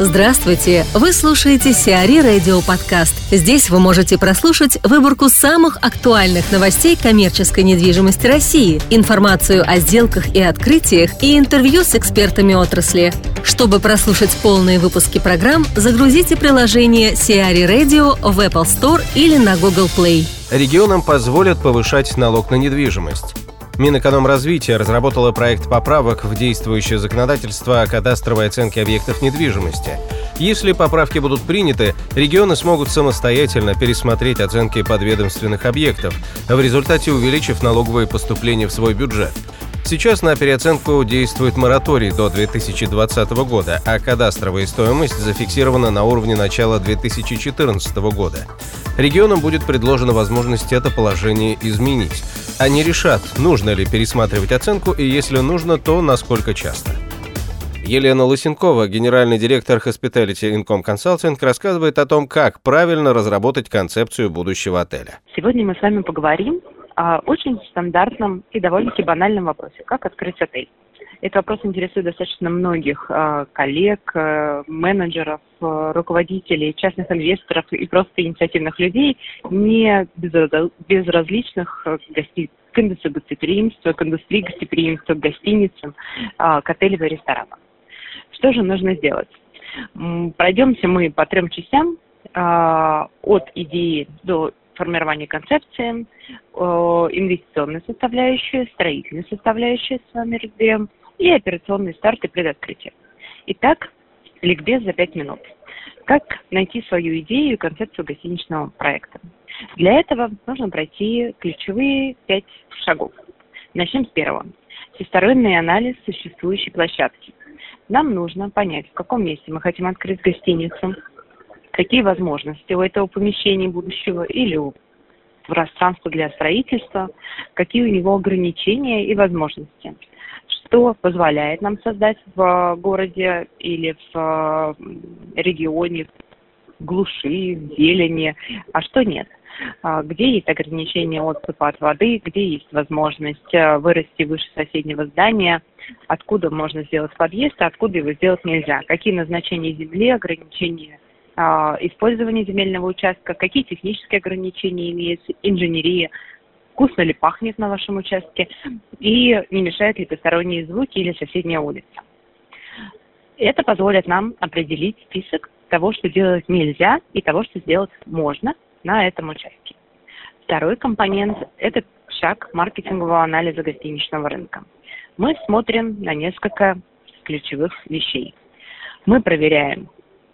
Здравствуйте! Вы слушаете Сиари Радио Подкаст. Здесь вы можете прослушать выборку самых актуальных новостей коммерческой недвижимости России, информацию о сделках и открытиях и интервью с экспертами отрасли. Чтобы прослушать полные выпуски программ, загрузите приложение Сиари Radio в Apple Store или на Google Play. Регионам позволят повышать налог на недвижимость. Минэкономразвития разработала проект поправок в действующее законодательство о кадастровой оценке объектов недвижимости. Если поправки будут приняты, регионы смогут самостоятельно пересмотреть оценки подведомственных объектов, в результате увеличив налоговые поступления в свой бюджет. Сейчас на переоценку действует мораторий до 2020 года, а кадастровая стоимость зафиксирована на уровне начала 2014 года. Регионам будет предложена возможность это положение изменить. Они решат, нужно ли пересматривать оценку и если нужно, то насколько часто. Елена Лысенкова, генеральный директор Hospitality Income Consulting, рассказывает о том, как правильно разработать концепцию будущего отеля. Сегодня мы с вами поговорим о очень стандартном и довольно-таки банальном вопросе. Как открыть отель? Этот вопрос интересует достаточно многих э, коллег, э, менеджеров, э, руководителей, частных инвесторов и просто инициативных людей, не безразличных гостей к индустрии гостеприимства, к индустрии гостеприимства, к гостиницам, к отелям и ресторанам. Что же нужно сделать? Пройдемся мы по трем частям от идеи до формирования концепции, инвестиционной составляющей, строительной составляющей с вами разберем – и операционный старт и предоткрытие. Итак, ликбез за 5 минут. Как найти свою идею и концепцию гостиничного проекта? Для этого нужно пройти ключевые 5 шагов. Начнем с первого. Всесторонний анализ существующей площадки. Нам нужно понять, в каком месте мы хотим открыть гостиницу, какие возможности у этого помещения будущего или у пространства для строительства, какие у него ограничения и возможности что позволяет нам создать в городе или в регионе, в глуши, в зелени, а что нет. А где есть ограничение отступа от воды, где есть возможность э, вырасти выше соседнего здания, откуда можно сделать подъезд, а откуда его сделать нельзя, какие назначения земли, ограничения а, использования земельного участка, какие технические ограничения имеются, инженерия, вкусно ли пахнет на вашем участке и не мешают ли посторонние звуки или соседняя улица. Это позволит нам определить список того, что делать нельзя и того, что сделать можно на этом участке. Второй компонент – это шаг маркетингового анализа гостиничного рынка. Мы смотрим на несколько ключевых вещей. Мы проверяем,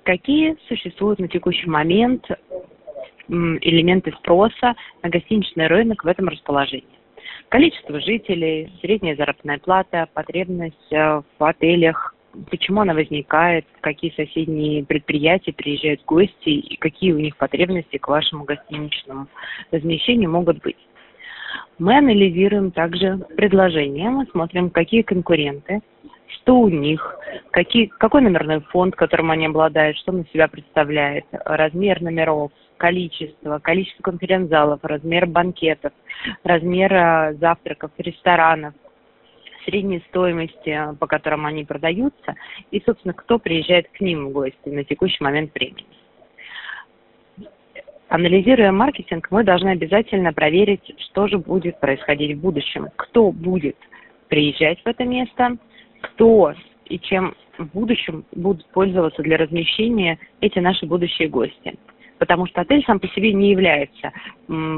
какие существуют на текущий момент элементы спроса на гостиничный рынок в этом расположении. Количество жителей, средняя заработная плата, потребность э, в отелях, почему она возникает, какие соседние предприятия приезжают гости и какие у них потребности к вашему гостиничному размещению могут быть. Мы анализируем также предложения, мы смотрим, какие конкуренты, что у них, какие, какой номерной фонд, которым они обладают, что он из себя представляет, размер номеров, количество, количество конференц-залов, размер банкетов, размер э, завтраков, ресторанов, средней стоимости, э, по которым они продаются, и, собственно, кто приезжает к ним в гости на текущий момент времени. Анализируя маркетинг, мы должны обязательно проверить, что же будет происходить в будущем, кто будет приезжать в это место, кто и чем в будущем будут пользоваться для размещения эти наши будущие гости потому что отель сам по себе не является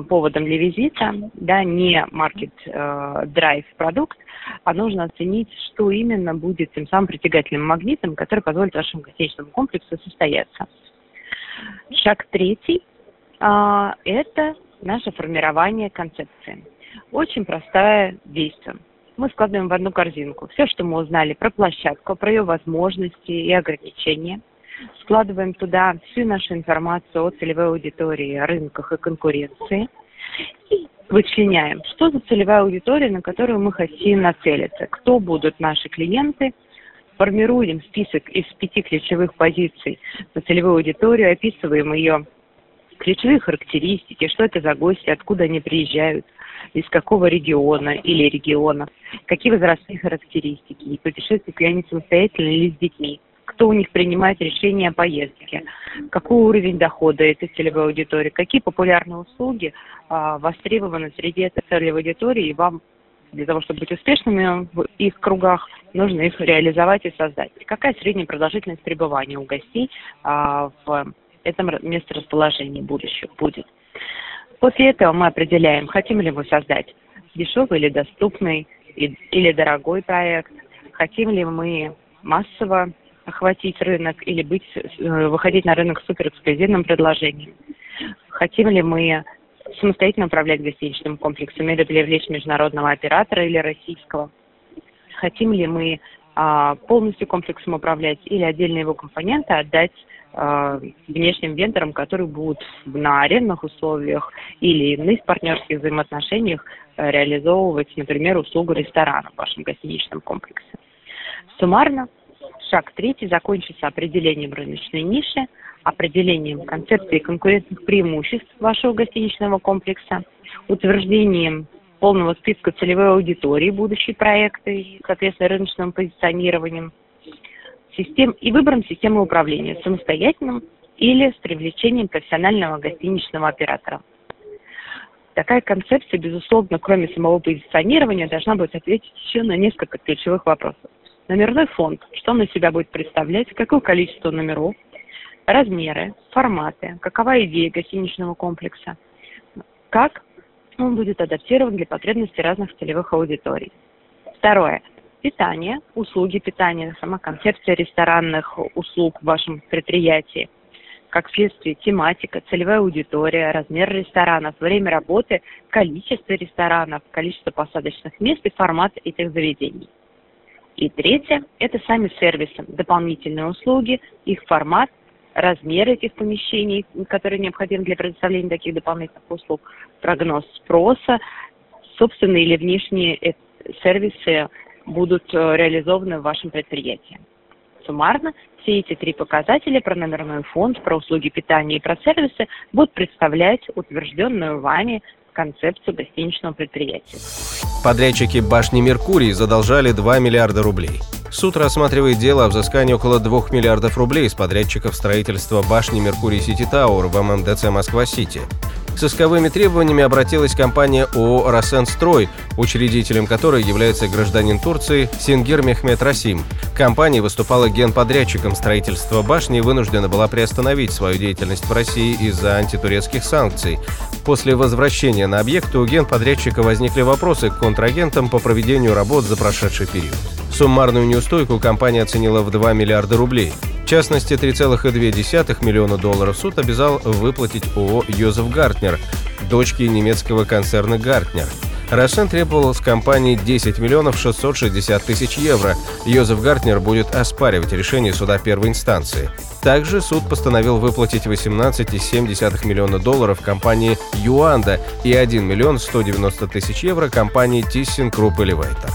поводом для визита, да, не маркет-драйв э, продукт, а нужно оценить, что именно будет тем самым притягательным магнитом, который позволит вашему гостиничному комплексу состояться. Шаг третий э, – это наше формирование концепции. Очень простая действие. Мы складываем в одну корзинку все, что мы узнали про площадку, про ее возможности и ограничения – складываем туда всю нашу информацию о целевой аудитории, рынках и конкуренции. И вычленяем, что за целевая аудитория, на которую мы хотим нацелиться, кто будут наши клиенты, формируем список из пяти ключевых позиций на целевую аудиторию, описываем ее ключевые характеристики, что это за гости, откуда они приезжают, из какого региона или регионов, какие возрастные характеристики, и путешествуют ли они самостоятельно или с детьми кто у них принимает решение о поездке, какой уровень дохода этой целевой аудитории, какие популярные услуги а, востребованы среди этой целевой аудитории, и вам для того, чтобы быть успешными в их кругах, нужно их реализовать и создать. какая средняя продолжительность пребывания у гостей а, в этом месторасположении будущего будет. После этого мы определяем, хотим ли мы создать дешевый или доступный или дорогой проект, хотим ли мы массово охватить рынок или быть, э, выходить на рынок с суперэксклюзивным предложением. Хотим ли мы самостоятельно управлять гостиничным комплексом или привлечь международного оператора или российского? Хотим ли мы а, полностью комплексом управлять или отдельные его компоненты отдать внешним вендорам, которые будут на арендных условиях или иных партнерских взаимоотношениях а, реализовывать, например, услугу ресторана в вашем гостиничном комплексе. Суммарно, шаг третий закончится определением рыночной ниши, определением концепции конкурентных преимуществ вашего гостиничного комплекса, утверждением полного списка целевой аудитории будущей проекты, соответственно, рыночным позиционированием, систем и выбором системы управления самостоятельным или с привлечением профессионального гостиничного оператора. Такая концепция, безусловно, кроме самого позиционирования, должна будет ответить еще на несколько ключевых вопросов. Номерной фонд, что он из себя будет представлять, какое количество номеров, размеры, форматы, какова идея гостиничного комплекса, как он будет адаптирован для потребностей разных целевых аудиторий. Второе. Питание, услуги питания, сама концепция ресторанных услуг в вашем предприятии. Как следствие, тематика, целевая аудитория, размер ресторанов, время работы, количество ресторанов, количество посадочных мест и формат этих заведений. И третье – это сами сервисы, дополнительные услуги, их формат, размер этих помещений, которые необходимы для предоставления таких дополнительных услуг, прогноз спроса, собственные или внешние э, сервисы будут э, реализованы в вашем предприятии. Суммарно все эти три показателя про номерной фонд, про услуги питания и про сервисы будут представлять утвержденную вами концепцию гостиничного предприятия. Подрядчики башни «Меркурий» задолжали 2 миллиарда рублей. Суд рассматривает дело о взыскании около 2 миллиардов рублей с подрядчиков строительства башни «Меркурий Сити Тауэр» в ММДЦ «Москва-Сити». С исковыми требованиями обратилась компания ООО «Росенстрой», учредителем которой является гражданин Турции Сингир Мехмед Расим. Компания выступала генподрядчиком строительства башни и вынуждена была приостановить свою деятельность в России из-за антитурецких санкций. После возвращения на объект у генподрядчика возникли вопросы к контрагентам по проведению работ за прошедший период. Суммарную неустойку компания оценила в 2 миллиарда рублей. Частности, 3,2 миллиона долларов суд обязал выплатить ООО «Йозеф Гартнер», дочке немецкого концерна «Гартнер». Рошен требовал с компании 10 миллионов 660 тысяч евро. Йозеф Гартнер будет оспаривать решение суда первой инстанции. Также суд постановил выплатить 18,7 миллиона долларов компании «Юанда» и 1 миллион 190 тысяч евро компании «ThyssenKrupp Elevator».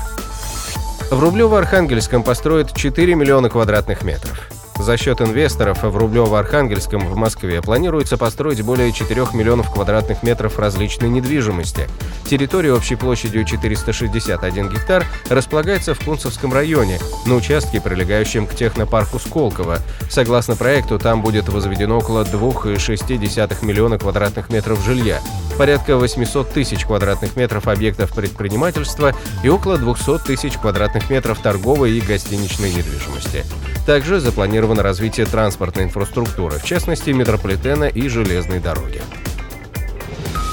В Рублево-Архангельском построят 4 миллиона квадратных метров. За счет инвесторов в Рублево-Архангельском в Москве планируется построить более 4 миллионов квадратных метров различной недвижимости. Территория общей площадью 461 гектар располагается в Кунцевском районе, на участке, прилегающем к технопарку Сколково. Согласно проекту, там будет возведено около 2,6 миллиона квадратных метров жилья, порядка 800 тысяч квадратных метров объектов предпринимательства и около 200 тысяч квадратных метров торговой и гостиничной недвижимости. Также запланировано развитие транспортной инфраструктуры, в частности метрополитена и железной дороги.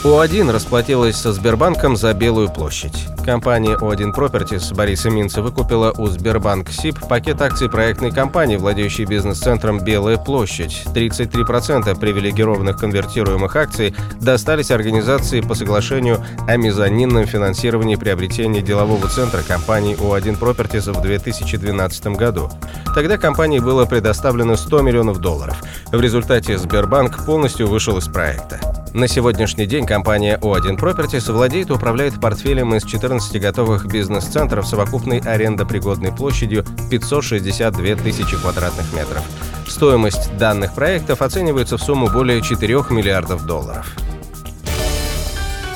О1 расплатилась со Сбербанком за Белую площадь. Компания O1 Properties Бориса Минца выкупила у Сбербанк СИП пакет акций проектной компании, владеющей бизнес-центром «Белая площадь». 33% привилегированных конвертируемых акций достались организации по соглашению о мезонинном финансировании приобретения делового центра компании O1 Properties в 2012 году. Тогда компании было предоставлено 100 миллионов долларов. В результате Сбербанк полностью вышел из проекта. На сегодняшний день компания O1 Properties владеет и управляет портфелем из 14 готовых бизнес-центров совокупной арендопригодной площадью 562 тысячи квадратных метров. Стоимость данных проектов оценивается в сумму более 4 миллиардов долларов.